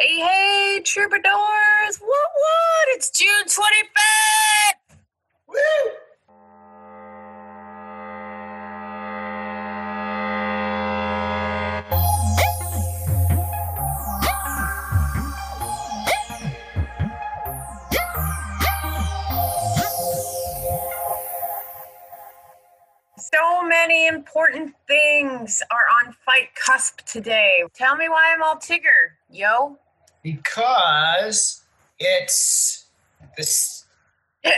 Hey, hey, troubadours! What, what? It's June 25th! Woo! So many important things are on Fight Cusp today. Tell me why I'm all Tigger, yo. Because it's this.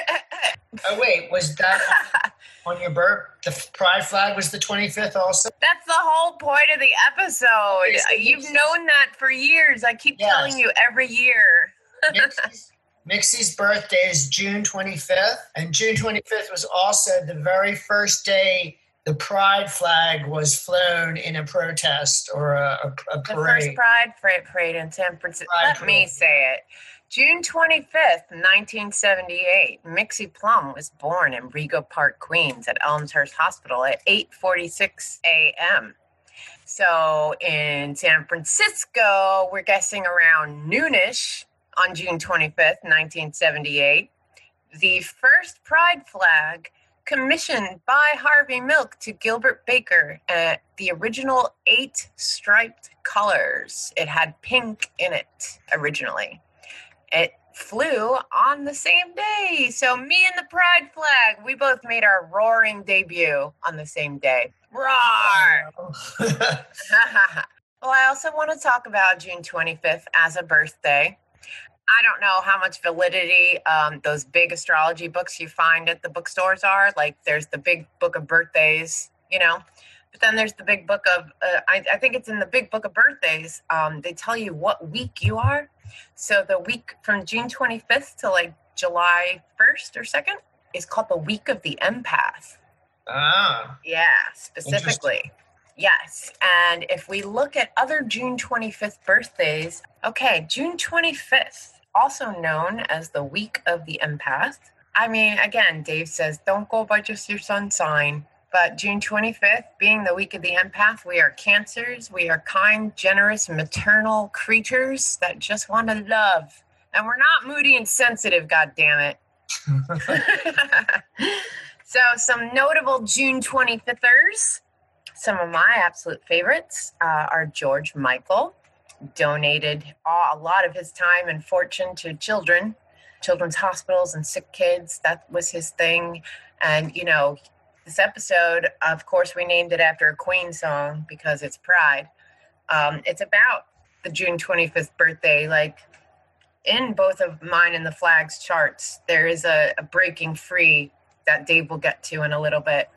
Oh wait, was that on your birth? The pride flag was the twenty fifth also. That's the whole point of the episode. You've known that for years. I keep Yes. telling you every year. Mixie's, Mixie's birthday is June twenty fifth, and June twenty fifth was also the very first day the pride flag was flown in a protest or a, a, a The first Pride Parade in San Francisco. Pride Let me say it. June 25th, 1978, Mixie Plum was born in Rego Park, Queens at Elmhurst Hospital at 8:46 a.m. So in San Francisco, we're guessing around noonish on June 25th, 1978. The first pride flag commissioned by Harvey Milk to Gilbert Baker at the original eight striped colors. It had pink in it originally. It flew on the same day. So, me and the pride flag, we both made our roaring debut on the same day. Roar! well, I also want to talk about June 25th as a birthday. I don't know how much validity um, those big astrology books you find at the bookstores are. Like, there's the big book of birthdays, you know, but then there's the big book of, uh, I, I think it's in the big book of birthdays. Um, they tell you what week you are. So, the week from June 25th to like July 1st or 2nd is called the week of the empath. ah, Yeah, specifically. Yes. And if we look at other June 25th birthdays, okay, June 25th, also known as the week of the empath. I mean, again, Dave says don't go by just your sun sign. But June 25th, being the week of the empath, we are cancers. We are kind, generous, maternal creatures that just want to love. And we're not moody and sensitive, God damn it. so, some notable June 25thers. Some of my absolute favorites uh, are George Michael, donated a lot of his time and fortune to children, children's hospitals and sick kids. That was his thing. And, you know, this episode, of course, we named it after a Queen song because it's Pride. Um, it's about the June 25th birthday. Like, in both of mine and the flags charts, there is a, a breaking free that Dave will get to in a little bit.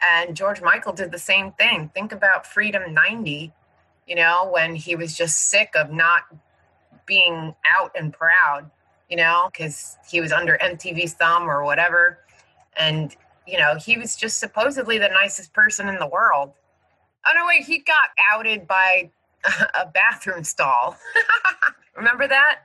And George Michael did the same thing. Think about Freedom 90, you know, when he was just sick of not being out and proud, you know, because he was under MTV's thumb or whatever. And, you know, he was just supposedly the nicest person in the world. Oh, no, wait, he got outed by a bathroom stall. Remember that?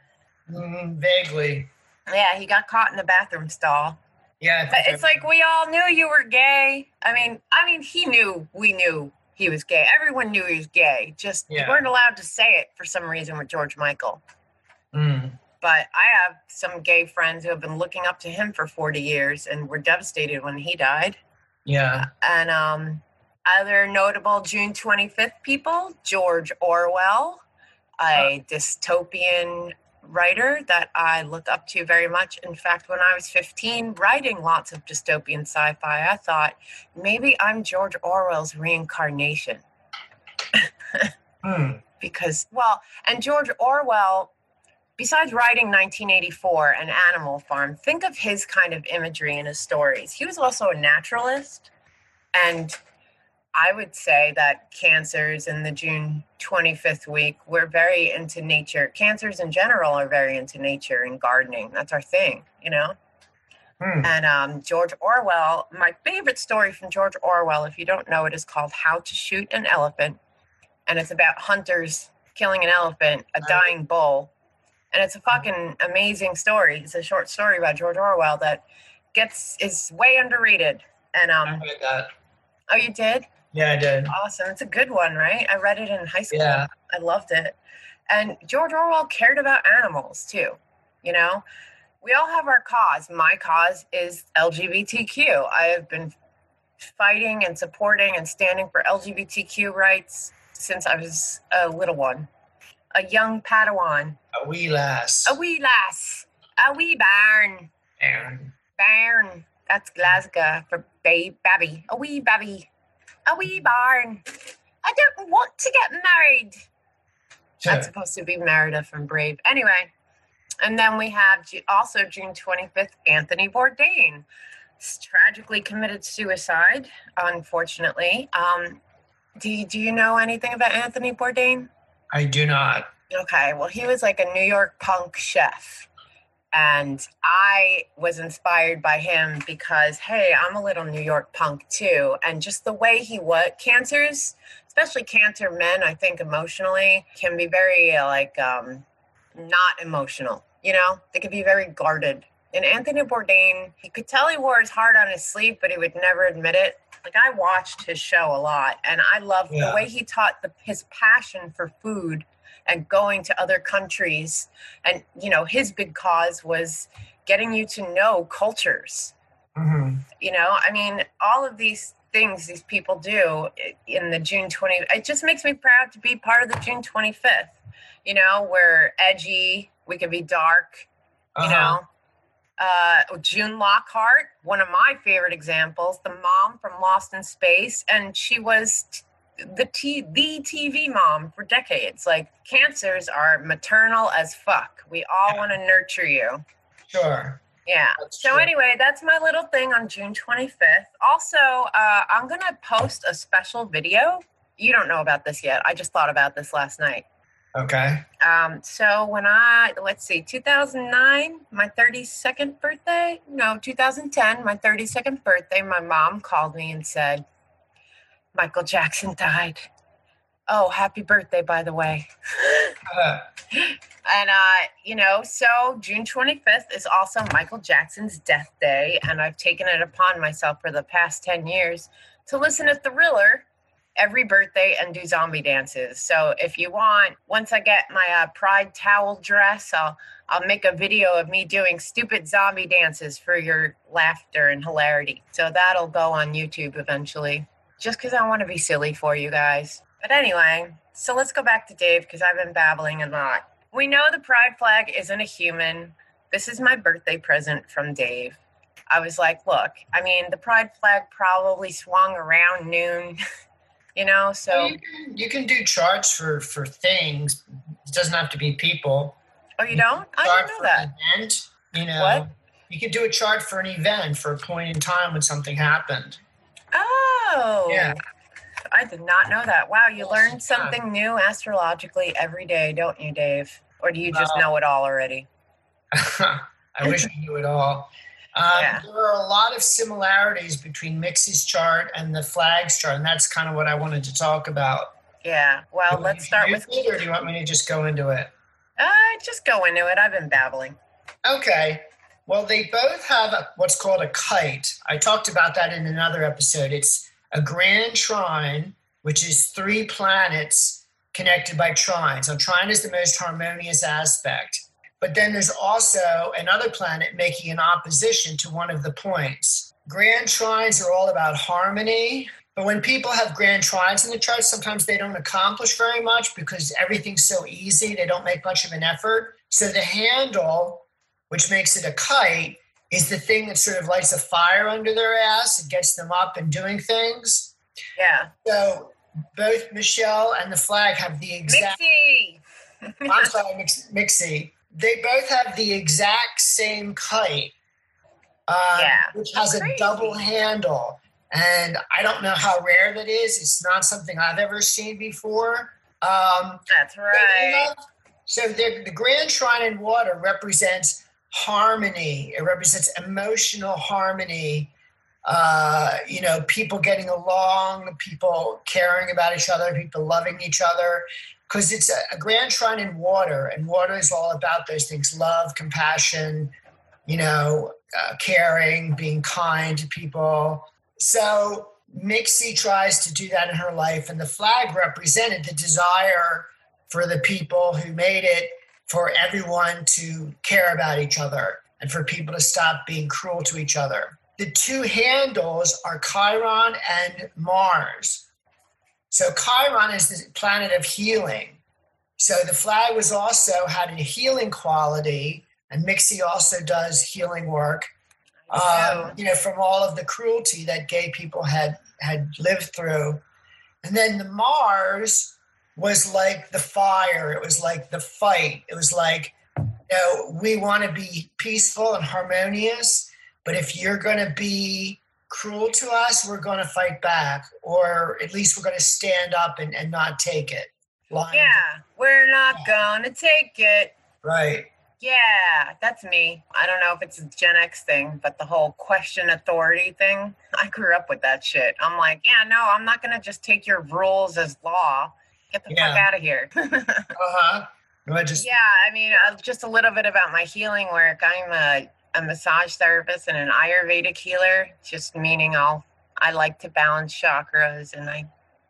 mm, vaguely. Yeah, he got caught in the bathroom stall. Yeah, But it's like we all knew you were gay. I mean, I mean, he knew we knew he was gay. Everyone knew he was gay. Just Yeah. weren't allowed to say it for some reason with George Michael. Mm, But I have some gay friends who have been looking up to him for 40 years and were devastated when he died. yeah. And um, other notable June 25th people, George Orwell, a dystopian writer that I look up to very much. In fact, when I was 15, writing lots of dystopian sci fi, I thought maybe I'm George Orwell's reincarnation. Mm, Because, well, and George Orwell, besides writing 1984 and Animal Farm, think of his kind of imagery in his stories. He was also a naturalist. And I would say that cancers in the June 25th week, we're very into nature. Cancers in general are very into nature and gardening. That's our thing, you know? mm. And um, George Orwell, my favorite story from George Orwell, if you don't know it, is called How to Shoot an Elephant. And it's about hunters killing an elephant, a dying bull. And it's a fucking amazing story. It's a short story by George Orwell that gets is way underrated. And I um, read that. oh, you did? Yeah, I did. Awesome. It's a good one, right? I read it in high school. Yeah. I loved it. And George Orwell cared about animals too. You know, we all have our cause. My cause is LGBTQ. I have been fighting and supporting and standing for LGBTQ rights since I was a little one, a young Padawan, A wee lass. a wee lass, a wee bairn, Bairn. bairn. That's Glasgow for babe, babby, a wee babby, a wee barn. I don't want to get married. That's supposed to be Merida from Brave. Anyway, and then we have also June 25th, Anthony Bourdain. Tragically committed suicide, unfortunately. Um, do, you, do you know anything about Anthony Bourdain? I do not. Okay, well, he was like a New York punk chef. And I was inspired by him because, hey, I'm a little New York punk too. And just the way he was, cancers, especially cancer men, I think emotionally can be very like um, not emotional. You know, they could be very guarded. And Anthony Bourdain, you could tell he wore his heart on his sleeve, but he would never admit it. Like I watched his show a lot, and I loved Yeah. the way he taught the, his passion for food and going to other countries. And you know, his big cause was getting you to know cultures hmm you know i mean all of these things these people do in the june 20 it just makes me proud to be part of the june 25th you know we're edgy we can be dark you Uh-huh. know uh, june lockhart one of my favorite examples the mom from lost in space and she was the t the tv mom for decades like cancers are maternal as fuck we all want to nurture you Sure. yeah. That's So true. anyway, that's my little thing on June 25th. Also, uh, I'm gonna post a special video. You don't know about this yet. I just thought about this last night. Okay. Um, so when I let's see, 2009, my 32nd birthday. No, 2010, my 32nd birthday. My mom called me and said, "Michael Jackson died." Oh, happy birthday, by the way. And uh, you know, so June 25th is also Michael Jackson's death day, and I've taken it upon myself for the past 10 years to listen to Thriller every birthday and do zombie dances. So if you want, once I get my uh, pride towel dress, I'll I'll make a video of me doing stupid zombie dances for your laughter and hilarity. So that'll go on YouTube eventually, just because I want to be silly for you guys. But anyway, so let's go back to Dave because I've been babbling a lot. We know the pride flag isn't a human. This is my birthday present from Dave. I was like, look, I mean, the pride flag probably swung around noon, you know, so, you, can, you can do charts for for things. It doesn't have to be people. oh, you don't? I didn't know that. event. You know. What? You could do a chart for an event for a point in time when something happened. Oh, Yeah. I did not know that. Wow, you Yes, learn something new astrologically every day, don't you, Dave? Or do you just Well- know it all already? I wish I knew it all. Um, Yeah. There are a lot of similarities between Mixie's chart and the flags chart, and that's kind of what I wanted to talk about. Yeah. Well, let's start with. it, or do you want me to just go into it? Uh, just go into it. I've been babbling. Okay. Well, they both have a, what's called a kite. I talked about that in another episode. It's a grand trine, which is three planets connected by trines. So, trine is the most harmonious aspect. But then there's also another planet making an opposition to one of the points. Grand trines are all about harmony. But when people have grand trines in the chart, sometimes they don't accomplish very much because everything's so easy. They don't make much of an effort. So the handle which makes it a kite, is the thing that sort of lights a fire under their ass and gets them up and doing things. Yeah. So both Michelle and the flag have the exact. Mixie. I'm sorry, Mix, Mixie. They both have the exact same kite, um, Yeah, which has a double handle. And I don't know how rare that is. It's not something I've ever seen before. Um, That's right. love- so the Grand Trine in Water represents harmony. It represents emotional harmony. Uh, you know, people getting along, people caring about each other, people loving each other. Because it's a, a Grand Trine in Water, and water is all about those things: love, compassion, you know, uh, caring, being kind to people. So Mixie tries to do that in her life, and the flag represented the desire for the people who made it for everyone to care about each other and for people to stop being cruel to each other. The two handles are Chiron and Mars. So Chiron is the planet of healing. So the flag was also had a healing quality, and Mixie also does healing work. Um, you know, from all of the cruelty that gay people had had lived through, and then the Mars was like the fire. It was like the fight. It was like, you know, we want to be peaceful and harmonious, but if you're going to be cruel to us, we're going to fight back, or at least we're going to stand up and, and not take it. Blind. Yeah, we're not yeah. going to take it. Right. Yeah, that's me. I don't know if it's a Gen X thing, but the whole question authority thing, I grew up with that shit. I'm like, yeah, no, I'm not going to just take your rules as law. Get the yeah. fuck out of here. uh huh. I just yeah, I mean, uh, just a little bit about my healing work. I'm a, a massage therapist and an Ayurvedic healer, just meaning I'll I like to balance chakras and I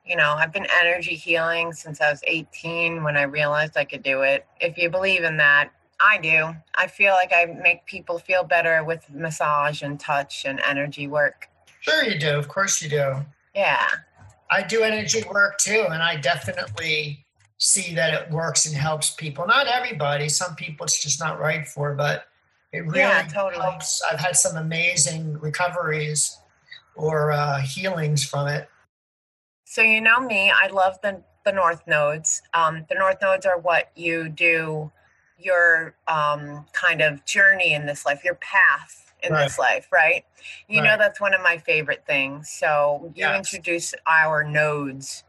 you know, I've been energy healing since I was 18 when I realized I could do it. If you believe in that, I do. I feel like I make people feel better with massage and touch and energy work. Sure, you do. Of course, you do. Yeah. I do energy work too, and I definitely see that it works and helps people. Not everybody, some people it's just not right for, but it really yeah, totally. helps. I've had some amazing recoveries or uh, healings from it. So you know me, I love the the north nodes. Um, the north nodes are what you do your um, kind of journey in this life, your path in right. this life, right? You right. know, that's one of my favorite things. So you yes. introduce our nodes.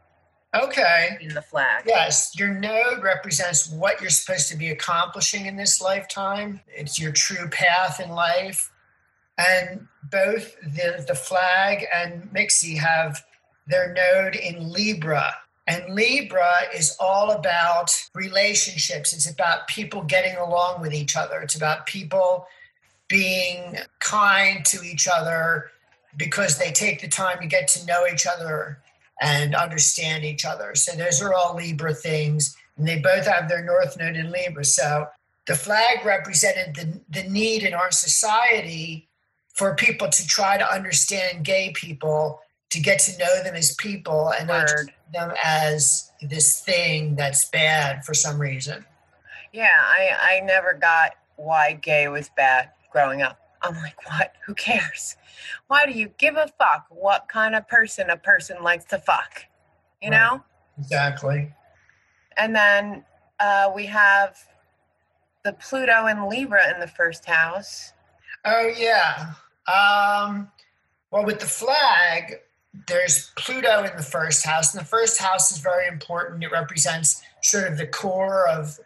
Okay. In the flag. Yes. Your node represents what you're supposed to be accomplishing in this lifetime. It's your true path in life. And both the, the flag and Mixie have their node in Libra. And Libra is all about relationships. It's about people getting along with each other. It's about people being kind to each other because they take the time to get to know each other and understand each other. So those are all Libra things. And they both have their North Node in Libra. So the flag represented the, the need in our society for people to try to understand gay people to get to know them as people and Word. not them as this thing that's bad for some reason. Yeah, I, I never got why gay was bad growing up. I'm like, what? Who cares? Why do you give a fuck what kind of person a person likes to fuck? You right. know? Exactly. And then uh, we have the Pluto and Libra in the first house. Oh, yeah. Um, well, with the flag, there's Pluto in the first house, and the first house is very important. It represents sort of the core of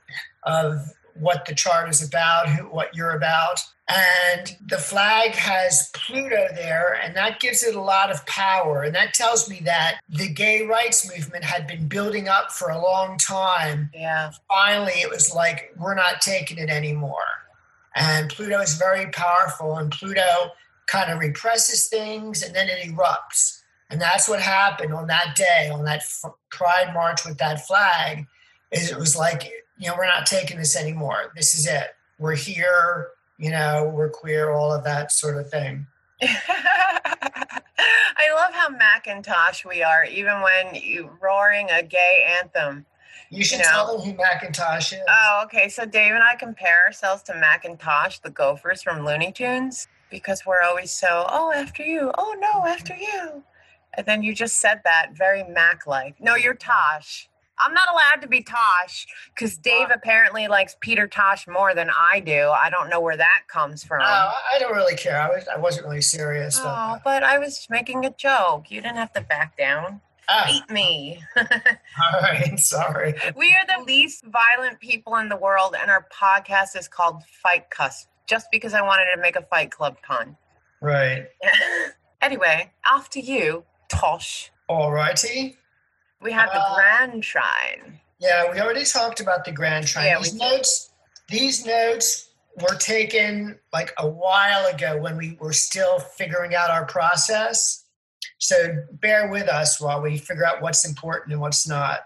of what the chart is about, who, what you're about. And the flag has Pluto there, and that gives it a lot of power. And that tells me that the gay rights movement had been building up for a long time. Yeah. Finally, it was like, we're not taking it anymore. And Pluto is very powerful, and Pluto kind of represses things and then it erupts. And that's what happened on that day, on that Pride March with that flag. Is it was like, you know, we're not taking this anymore. This is it. We're here. You know, we're queer. All of that sort of thing. I love how Mac and Tosh we are, even when you roaring a gay anthem. You should you know? tell them who Mac and Tosh is. Oh, okay. So Dave and I compare ourselves to Mac and Tosh, the Gophers from Looney Tunes, because we're always so, oh, after you. Oh, no, after you. And then you just said that very Mac like. No, you're Tosh. I'm not allowed to be Tosh because Dave apparently likes Peter Tosh more than I do. I don't know where that comes from. Oh, I don't really care. I, was, I wasn't really serious. Oh, but I was making a joke. You didn't have to back down. Ah. Hate me. All right, sorry. We are the least violent people in the world, and our podcast is called Fight Cuss, just because I wanted to make a Fight Club pun. Right. anyway, after you, Tosh. All righty. We have the uh, Grand trine. Yeah, we already talked about the Grand trine. Yeah, these notes, these notes were taken like a while ago when we were still figuring out our process. So bear with us while we figure out what's important and what's not.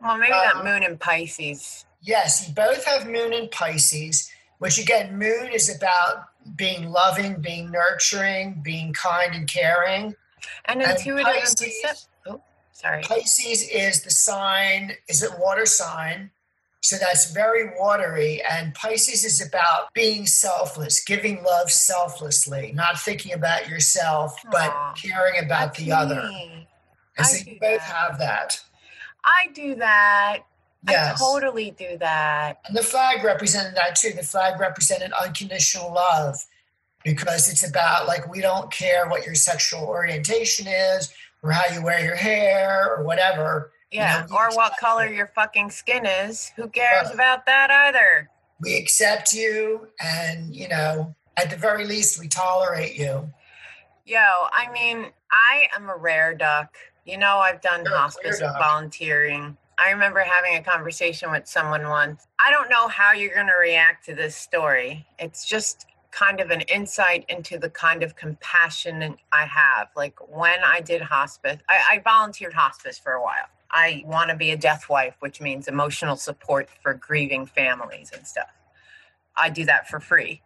Well, maybe that Um, moon in Pisces. Yes, you both have moon in Pisces, which again, moon is about being loving, being nurturing, being kind and caring. And and intuitive and Pisces- perceptive. Oh, sorry. Pisces is the sign, is a water sign. So that's very watery. And Pisces is about being selfless, giving love selflessly, not thinking about yourself, but caring about That's the other. And I so you both that. have that. I do that. Yes. I totally do that. And the flag represented that too. The flag represented unconditional love because it's about like we don't care what your sexual orientation is or how you wear your hair or whatever. Yeah. we or what color it. your fucking skin is. Who cares Right. about that either? We accept you and, you know, at the very least, we tolerate you. Yo, I mean, I am a rare duck. You know, I've done You're hospice volunteering. I remember having a conversation with someone once. I don't know how you're going to react to this story. It's just kind of an insight into the kind of compassion I have. Like when I did hospice, I, I volunteered hospice for a while. I want to be a death wife, which means emotional support for grieving families and stuff. I do that for free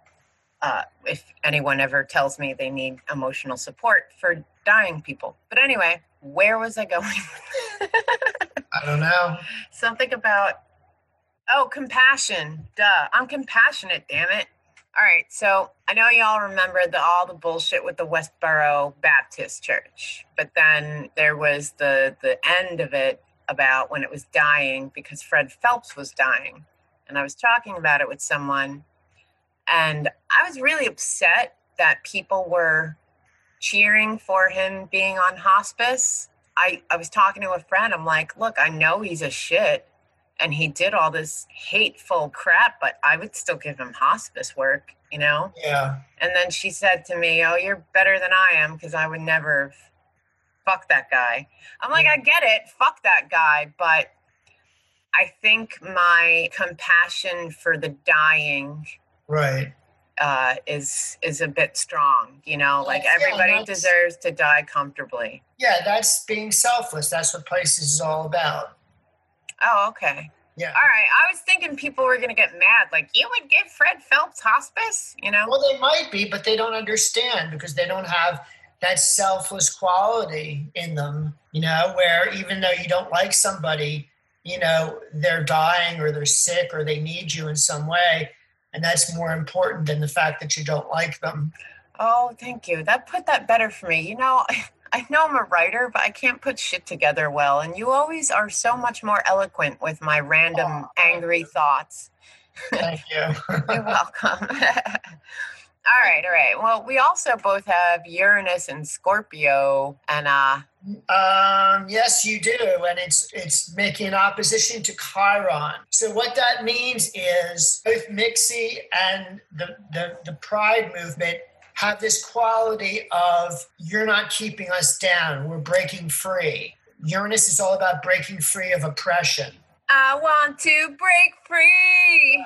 uh, if anyone ever tells me they need emotional support for dying people. But anyway, where was I going? I don't know. Something about, oh, compassion. Duh. I'm compassionate, damn it. All right. So I know y'all remember the, all the bullshit with the Westboro Baptist Church, but then there was the, the end of it about when it was dying because Fred Phelps was dying. And I was talking about it with someone, and I was really upset that people were cheering for him being on hospice. I, I was talking to a friend. I'm like, look, I know he's a shit and he did all this hateful crap, but I would still give him hospice work, you know? Yeah. And then she said to me, Oh, you're better than I am because I would never fuck that guy. I'm like, I get it, fuck that guy, but I think my compassion for the dying Right. uh, is is a bit strong. You know, like Yeah, everybody deserves to die comfortably. Yeah, that's being selfless. That's what Pisces is all about. Oh, okay. Yeah. All right. I was thinking people were gonna get mad. Like, you would give Fred Phelps hospice? You know? Well, they might be, but they don't understand because they don't have that selfless quality in them, you know, where even though you don't like somebody, you know, they're dying or they're sick or they need you in some way. And that's more important than the fact that you don't like them. Oh, thank you. That put that better for me. You know, I know I'm a writer, but I can't put shit together well. And you always are so much more eloquent with my random Aw. angry thoughts. Thank you. You're welcome. all right, all right. Well, we also both have Uranus and Scorpio, and uh, Um, yes, you do, and it's it's making opposition to Chiron. So what that means is both Mixie and the, the the Pride movement have this quality of you're not keeping us down. We're breaking free. Uranus is all about breaking free of oppression, I want to break free.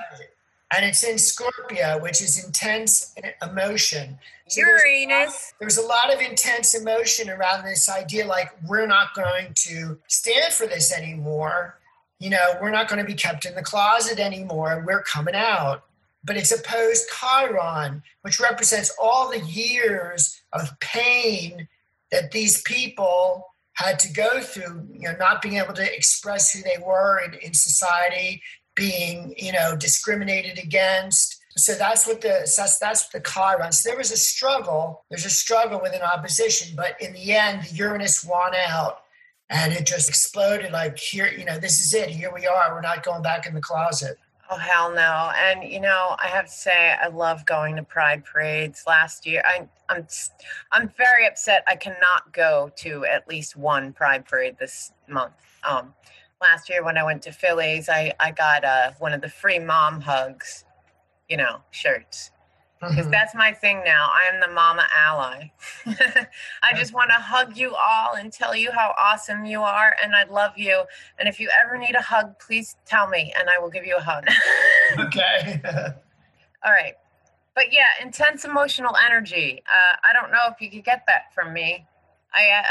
and it's in Scorpio, which is intense emotion. So there's a lot- Uranus. there's a lot of intense emotion around this idea like we're not going to stand for this anymore you know we're not going to be kept in the closet anymore we're coming out but it's opposed chiron which represents all the years of pain that these people had to go through you know not being able to express who they were in, in society being you know discriminated against so that's what the that's that's what the Chiron. So there was a struggle. There's a struggle with an opposition, but in the end, the Uranus won out, and it just exploded. Like here, you know, this is it. Here we are. We're not going back in the closet. Oh hell no! And you know, I have to say, I love going to Pride parades. Last year, I, I'm I'm very upset. I cannot go to at least one Pride parade this month. Um, last year when I went to Phillies, I I got uh, one of the free mom hugs, you know, shirts. Because Mhm. that's my thing now. I am the mama ally. I just want to hug you all and tell you how awesome you are, and I love you. And if you ever need a hug, please tell me, and I will give you a hug. okay. All right. But yeah, intense emotional energy. Uh, I don't know if you could get that from me. I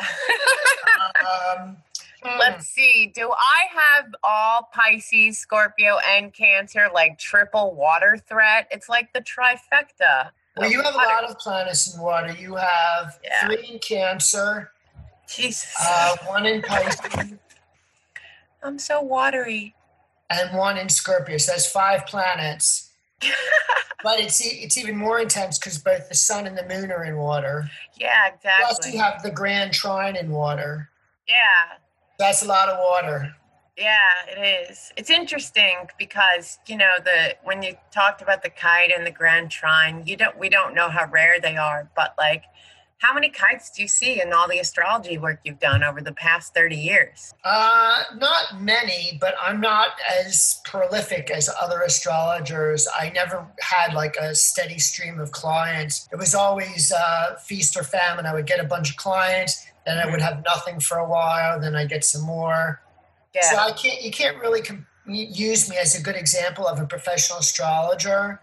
uh, um, Let's see. Do I have all Pisces, Scorpio, and Cancer like triple water threat? It's like the trifecta. Well, you have a lot of planets in water. You have Yeah. three in Cancer, Jesus. uh, one in Pisces, I'm so watery. and one in Scorpio. So that's five planets. but it's it's even more intense because both the sun and the moon are in water. Yeah, exactly. Plus, you have the Grand Trine in water. yeah. That's a lot of water. Yeah, it is. It's interesting because you know the when you talked about the kite and the grand trine, you don't we don't know how rare they are, but like how many kites do you see in all the astrology work you've done over the past 30 years? Uh, not many, but I'm not as prolific as other astrologers. I never had like a steady stream of clients. It was always uh, feast or famine. I would get a bunch of clients, then I would have nothing for a while, then I get some more. Yeah. So I can't. You can't really com- use me as a good example of a professional astrologer.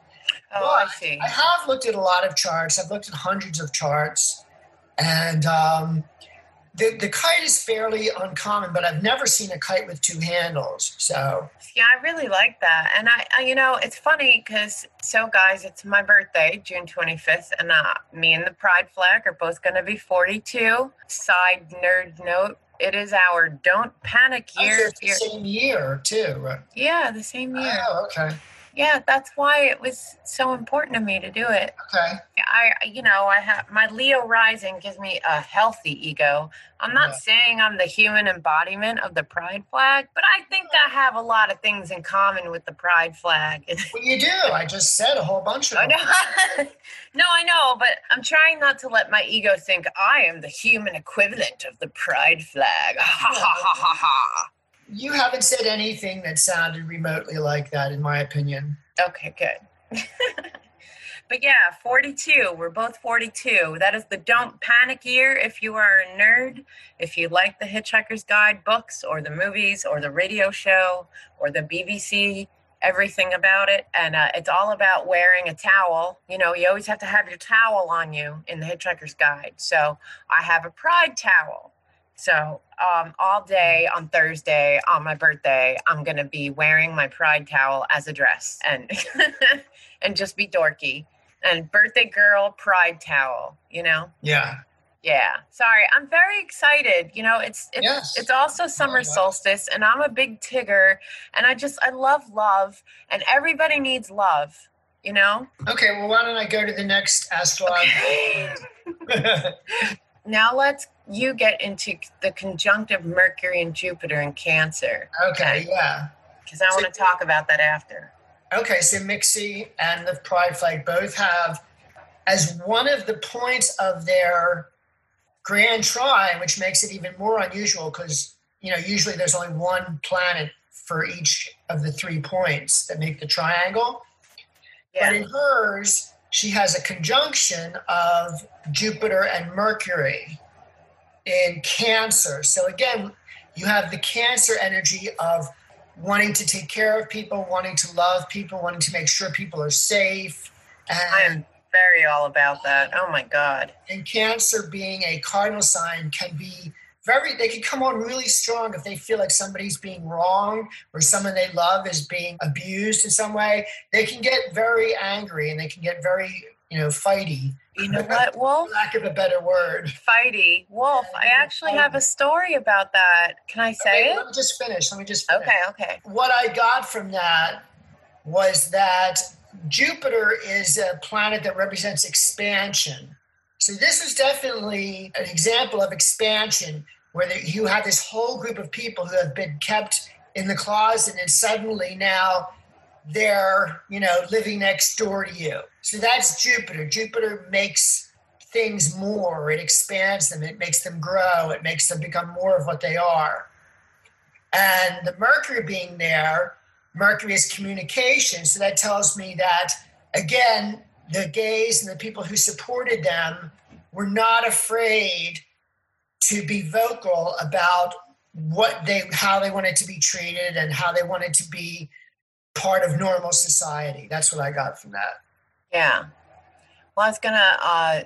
oh, I but see. I have looked at a lot of charts. I've looked at hundreds of charts, and um, the the kite is fairly uncommon. But I've never seen a kite with two handles. So Yeah, I really like that. And I, I you know, it's funny because, so guys, it's my birthday, June 25th, and uh, me and the Pride flag are both going to be 42. Side nerd note, it is our Don't Panic year. think if you're- it's the same year too. Right? Yeah, the same year. Oh, okay, Yeah, that's why it was so important to me to do it. okay. I, you know, I have my Leo rising gives me a healthy ego. I'm not Yeah. saying I'm the human embodiment of the pride flag, but I think I have a lot of things in common with the pride flag. Well, you do. I just said a whole bunch of I them. know. no, I know, but I'm trying not to let my ego think I am the human equivalent of the pride flag. Ha ha ha ha ha. You haven't said anything that sounded remotely like that, in my opinion. Okay, good. but yeah, 42. We're both 42. That is the don't panic year if you are a nerd, if you like the Hitchhiker's Guide books or the movies or the radio show or the BBC, everything about it. And uh, it's all about wearing a towel. You know, you always have to have your towel on you in the Hitchhiker's Guide. So I have a pride towel. So um, all day on Thursday on my birthday, I'm gonna be wearing my pride towel as a dress and and just be dorky and birthday girl pride towel. You know, Yeah. yeah. Sorry, I'm very excited. You know, it's it's Yes. it's also summer yes. solstice, and I'm a big Tigger, and I just I love love, and everybody needs love. You know. Okay. Well, why don't I go to the next astrological? now let's you get into the conjunctive Mercury and Jupiter in Cancer. okay. Yeah. because I want to talk about that after. Okay, so Mixie and the Pride Flag both have as one of the points of their grand trine, which makes it even more unusual because you know usually there's only one planet for each of the three points that make the triangle. Yeah, But in hers, she has a conjunction of Jupiter and Mercury in Cancer. So again, you have the Cancer energy of wanting to take care of people, wanting to love people, wanting to make sure people are safe. I And, am very all about that. Oh my God. and Cancer being a cardinal sign can be very, they can come on really strong if they feel like somebody's being wrong or someone they love is being abused in some way. They can get very angry and they can get very, you know, fighty, You know what, Wolf? lack of a better word. Fighty. Wolf, I actually have a story about that. Can I say Okay, it? Let me just finish. Let me just finish. Okay, okay. What I got from that was that Jupiter is a planet that represents expansion. So this is definitely an example of expansion where you have this whole group of people who have been kept in the closet and then suddenly now they're, you know, living next door to you. So that's Jupiter. Jupiter makes things more, it expands them, it makes them grow, it makes them become more of what they are. And the Mercury being there, Mercury is communication. So that tells me that, again, the gays and the people who supported them were not afraid to be vocal about what they how they wanted to be treated and how they wanted to be part of normal society that's what i got from that Yeah. Well, I was gonna uh,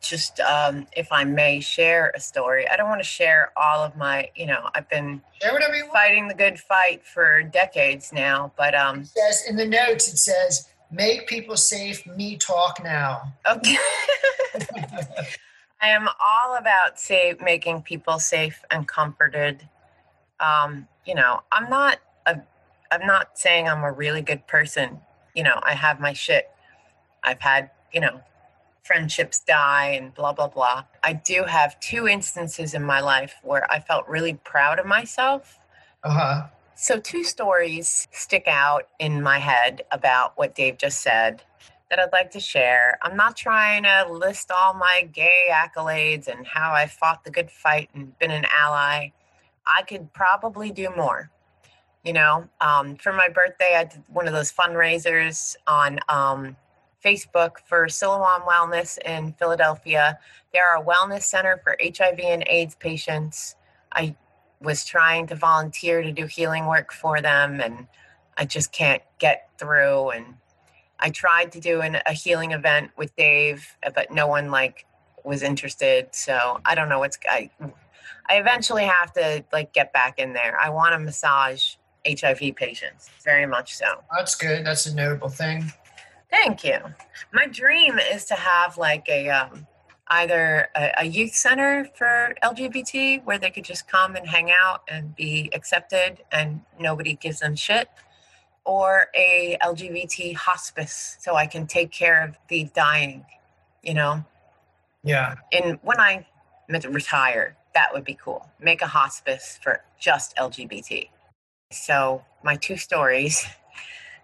just, um, if I may share a story, I don't want to share all of my, you know, I've been Share whatever you want. fighting the good fight for decades now, but um, says in the notes, it says, make people safe, me talk now. okay. I am all about safe, making people safe and comforted. Um, you know, I'm not a, I'm not saying I'm a really good person. You know, I have my shit. I've had, you know, friendships die and blah blah blah. I do have two instances in my life where I felt really proud of myself. Uh huh. So, two stories stick out in my head about what Dave just said that I'd like to share. I'm not trying to list all my gay accolades and how I fought the good fight and been an ally. I could probably do more. You know, um, for my birthday, I did one of those fundraisers on um, Facebook for Siloam Wellness in Philadelphia. They're a wellness center for HIV and AIDS patients. I was trying to volunteer to do healing work for them and I just can't get through and I tried to do an, a healing event with Dave but no one like was interested so I don't know what's I I eventually have to like get back in there. I want to massage HIV patients very much so. That's good. That's a notable thing. Thank you. My dream is to have like a um, either a, a youth center for LGBT where they could just come and hang out and be accepted and nobody gives them shit, or a LGBT hospice so I can take care of the dying. You know, Yeah. and when I retire, that would be cool. Make a hospice for just LGBT. So, my two stories.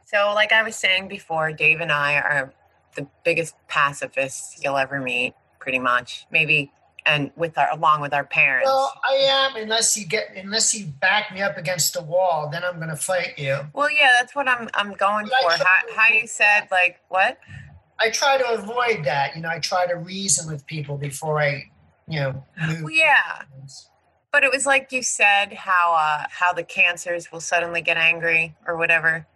So, like I was saying before, Dave and I are the biggest pacifists you'll ever meet, pretty much. Maybe, and with our along with our parents. Well, I am unless you get unless you back me up against the wall, then I'm gonna fight you. Well, yeah, that's what I'm I'm going But for. How, how you said like what? I try to avoid that. You know, I try to reason with people before I, you know, move. Well, yeah, but it was like you said how uh how the cancers will suddenly get angry or whatever,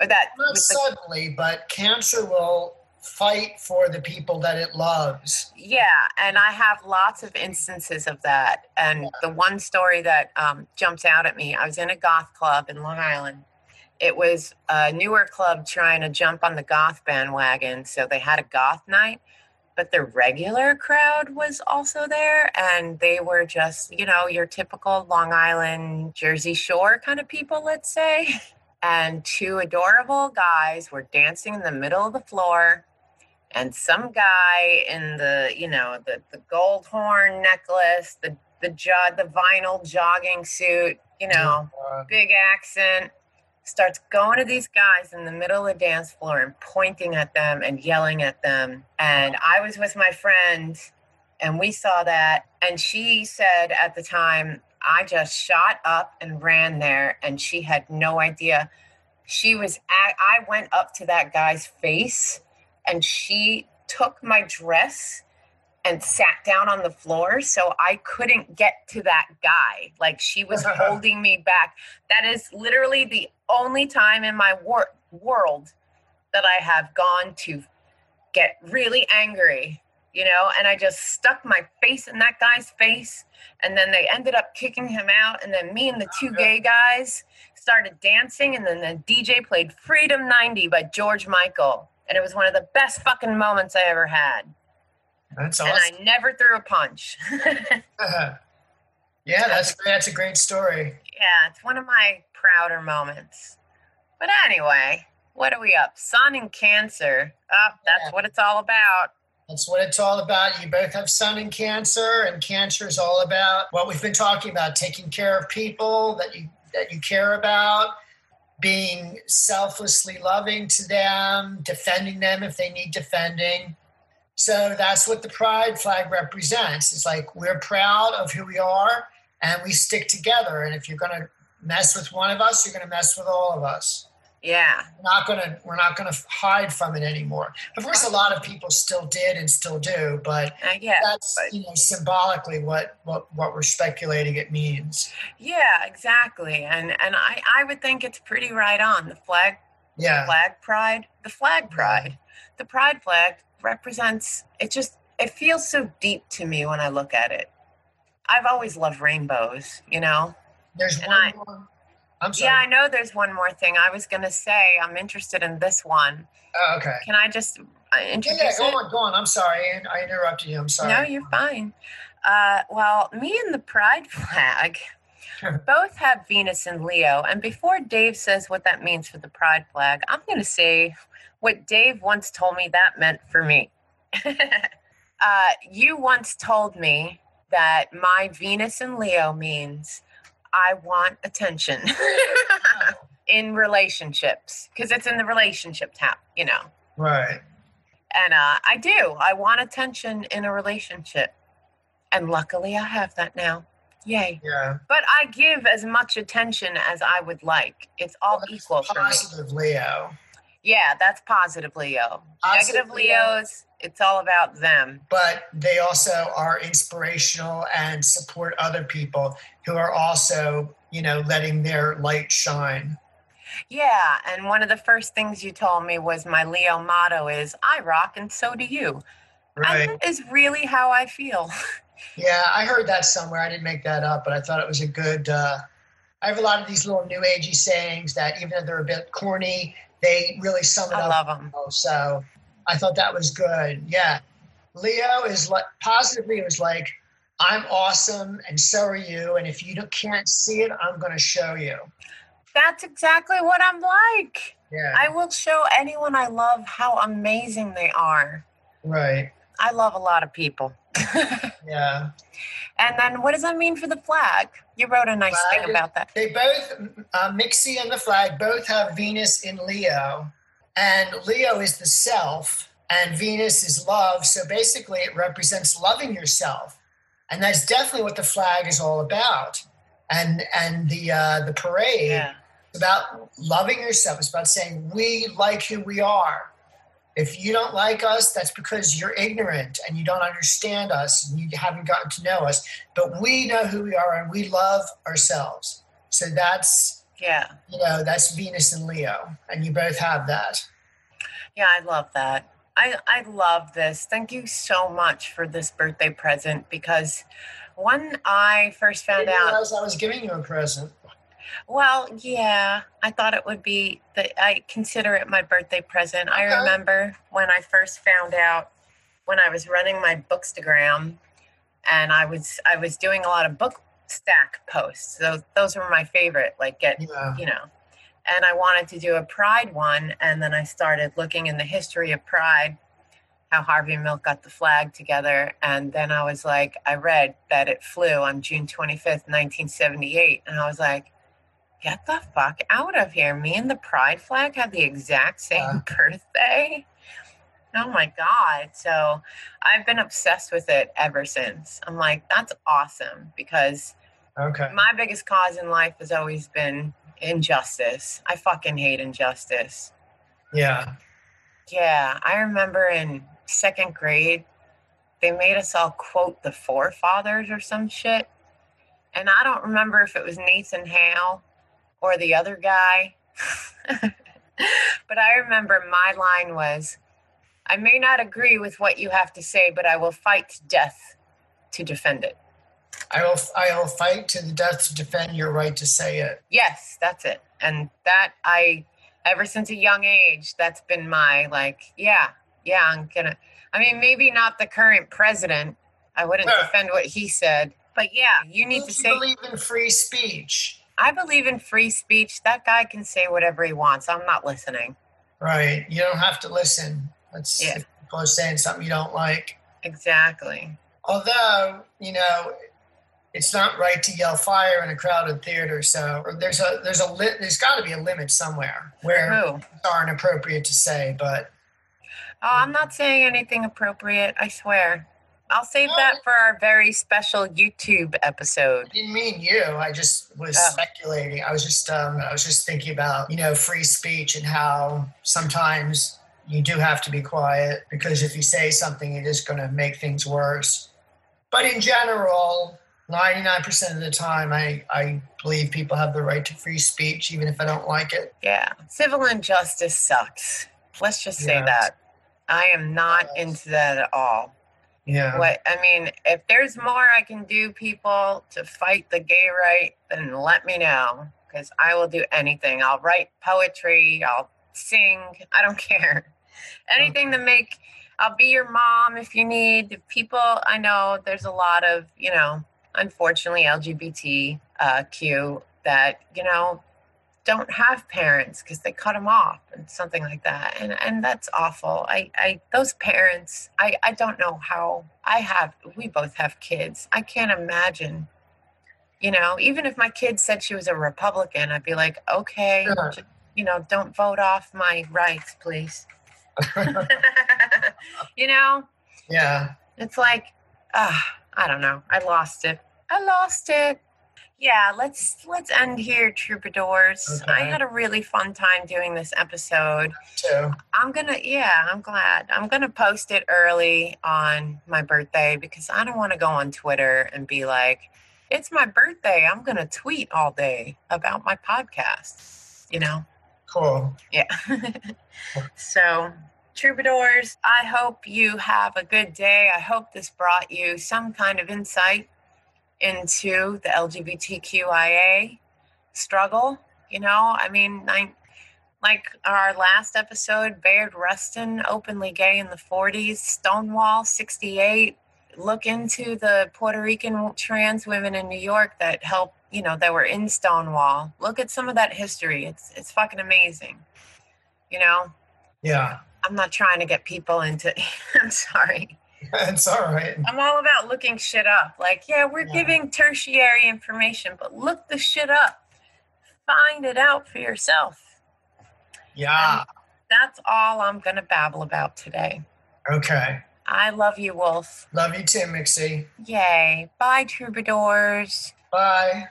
or that Not with the suddenly, but cancer will fight for the people that it loves. Yeah, and I have lots of instances of that. And the one story that um, jumps out at me, I was in a goth club in Long Island. It was a newer club trying to jump on the goth bandwagon, so they had a goth night, but the regular crowd was also there, and they were just, you know, your typical Long Island, Jersey Shore kind of people, let's say. And two adorable guys were dancing in the middle of the floor and some guy in the you know the the gold horn necklace the the jo- the vinyl jogging suit you know Uh, big accent starts going to these guys in the middle of the dance floor and pointing at them and yelling at them. And i was with my friend and we saw that and she said at the time i just shot up and ran there and she had no idea. She was at, i went up to that guy's face and she took my dress and sat down on the floor so I couldn't get to that guy. Like she was holding me back. That is literally the only time in my wor- world that I have gone to get really angry, you know, and I just stuck my face in that guy's face and then they ended up kicking him out and then me and the two gay guys started dancing and then the DJ played Freedom 90 by George Michael and it was one of the best fucking moments I ever had. that's awesome. And. I never threw a punch. yeah, that's that's a great story. yeah, it's one of my prouder moments. But anyway, what are we up? Sun and Cancer. Oh, that's Yeah. what it's all about. That's what it's all about. You both have sun and cancer, and cancer is all about what we've been talking about: taking care of people that you that you care about, being selflessly loving to them, defending them if they need defending. So that's what the pride flag represents. It's like we're proud of who we are, and we stick together. And if you're going to mess with one of us, you're going to mess with all of us Yeah. we're not gonna we're not gonna hide from it anymore. Of course, a lot of people still did and still do, but Uh, yeah. that's but- you know symbolically what what what we're speculating it means. Yeah, exactly. And and I, I would think it's pretty right on. The flag Yeah, flag pride. The flag pride. The pride flag represents it just it feels so deep to me when I look at it. I've always loved rainbows, you know? There's And one I- more. I'm sorry. Yeah, I know there's one more thing. I was going to say I'm interested in this one. Oh, okay. Can I just uh, Yeah, introduce yeah, go it? on, go on. I'm sorry. I interrupted you. I'm sorry. No, you're fine. Uh, well, me and the pride flag both have Venus and Leo. And before Dave says what that means for the pride flag, I'm going to say what Dave once told me that meant for me. uh, you once told me that my Venus and Leo means I want attention in relationships because it's in the relationship tab, you know. Right. And uh, I do. I want attention in a relationship. And luckily, I have that now. Yay. Yeah. But I give as much attention as I would like. It's all Well, equal for me. Positive Leo. Yeah, that's positive Leo. Positive Negative Leo. Leos, it's all about them. but they also are inspirational and support other people who are also, you know, letting their light shine. Yeah, and one of the first things you told me was my Leo motto is I rock and so do you. Right. And that is really how I feel. Yeah, I heard that somewhere. I didn't make that up, but I thought it was a good. Uh, I have a lot of these little new agey sayings that, even though they're a bit corny, they really sum it I up. love them. So I thought that was good. Yeah, Leo is like positively. It was like, I'm awesome, and so are you. And if you don't, can't see it, I'm going to show you. That's exactly what I'm like. Yeah. I will show anyone I love how amazing they are. right. I love a lot of people. Yeah. and then what does that mean for the flag? You wrote a nice Flag thing about that. They both, uh, Mixie and the flag, both have Venus in Leo. And Leo is the self, and Venus is love. So basically, it represents loving yourself. And that's definitely what the flag is all about. And and the uh, the parade Yeah. is about loving yourself. It's about saying we like who we are. If you don't like us, that's because you're ignorant and you don't understand us and you haven't gotten to know us. But we know who we are and we love ourselves. So that's Yeah. you know that's Venus and Leo, and you both have that. Yeah, I love that. I, I love this. Thank you so much for this birthday present because when I first I found didn't out, I was giving you a present. well, yeah, I thought it would be that I consider it my birthday present. I remember when I first found out when I was running my Bookstagram and I was I was doing a lot of book stack posts. Those those were my favorite, like get Yeah. you know. And I wanted to do a Pride one, and then I started looking in the history of Pride, how Harvey Milk got the flag together, and then I was like, I read that it flew on June twenty fifth, nineteen seventy eight, and I was like, get the fuck out of here! Me and the Pride flag had the exact same birthday. Oh my god! So I've been obsessed with it ever since. I'm like, that's awesome because Okay. my biggest cause in life has always been injustice. I fucking hate injustice. Yeah. Yeah, I remember in second grade, they made us all quote the forefathers or some shit. And I don't remember if it was Nathan Hale or the other guy. but I remember my line was I may not agree with what you have to say, but I will fight to death to defend it. I will. I will fight to the death to defend your right to say it. Yes, that's it. And that I, ever since a young age, that's been my like, yeah, yeah, I'm gonna. I mean, maybe not the current president. I wouldn't defend what he said, but yeah, you need to you say. believe in free speech, I believe in free speech. That guy can say whatever he wants. I'm not listening. right? You don't have to listen. That's Yeah. people are saying something you don't like. Exactly. Although you know, it's not right to yell fire in a crowded theater. So there's a there's a li- there's got to be a limit somewhere where Who? aren't appropriate to say. But Oh, I'm not saying anything appropriate. I swear. I'll save No. that for our very special YouTube episode. I didn't mean you. I just was Oh. speculating. I was just um, I was just thinking about you know free speech and how sometimes you do have to be quiet because if you say something, it is going to make things worse. But in general, ninety nine percent of the time, I I believe people have the right to free speech, even if I don't like it. Yeah, civil injustice sucks. Let's just say that. I am not into that at all. Yeah. What I mean, if there's more I can do, people, to fight the gay right, then let me know because I will do anything. I'll write poetry. I'll sing. I don't care. Anything to make. I'll be your mom if you need. People, I know there's a lot of you know, unfortunately LGBTQ uh, that you know don't have parents because they cut them off and something like that. And and that's awful. I i those parents i i don't know how i have we both have kids. I can't imagine you know even if my kid said she was a republican i'd be like okay Sure. you know don't vote off my rights please. You know? Yeah. it's like ah i don't know. I lost it. I lost it. Yeah let's let's end here troubadours. I had a really fun time doing this episode. Too. i'm gonna yeah i'm glad. I'm gonna post it early on my birthday because i don't want to go on twitter and be like it's my birthday. I'm gonna tweet all day about my podcast you know? Cool. yeah. so, troubadours, I hope you have a good day. I hope this brought you some kind of insight into the LGBTQIA struggle. You know, I mean, I, like our last episode, Bayard Rustin, openly gay in the 40s, Stonewall, 68. Look into the Puerto Rican trans women in New York that helped, you know, that were in Stonewall. Look at some of that history. It's it's fucking amazing. You know, Yeah. I'm not trying to get people into I'm sorry. it's all right. I'm all about looking shit up. Like, yeah, we're Yeah. giving tertiary information, but look the shit up. Find it out for yourself. Yeah. That's all I'm going to babble about today. Okay. I love you, Wolf. Love you too, Mixie. Yay. Bye, troubadours. Bye.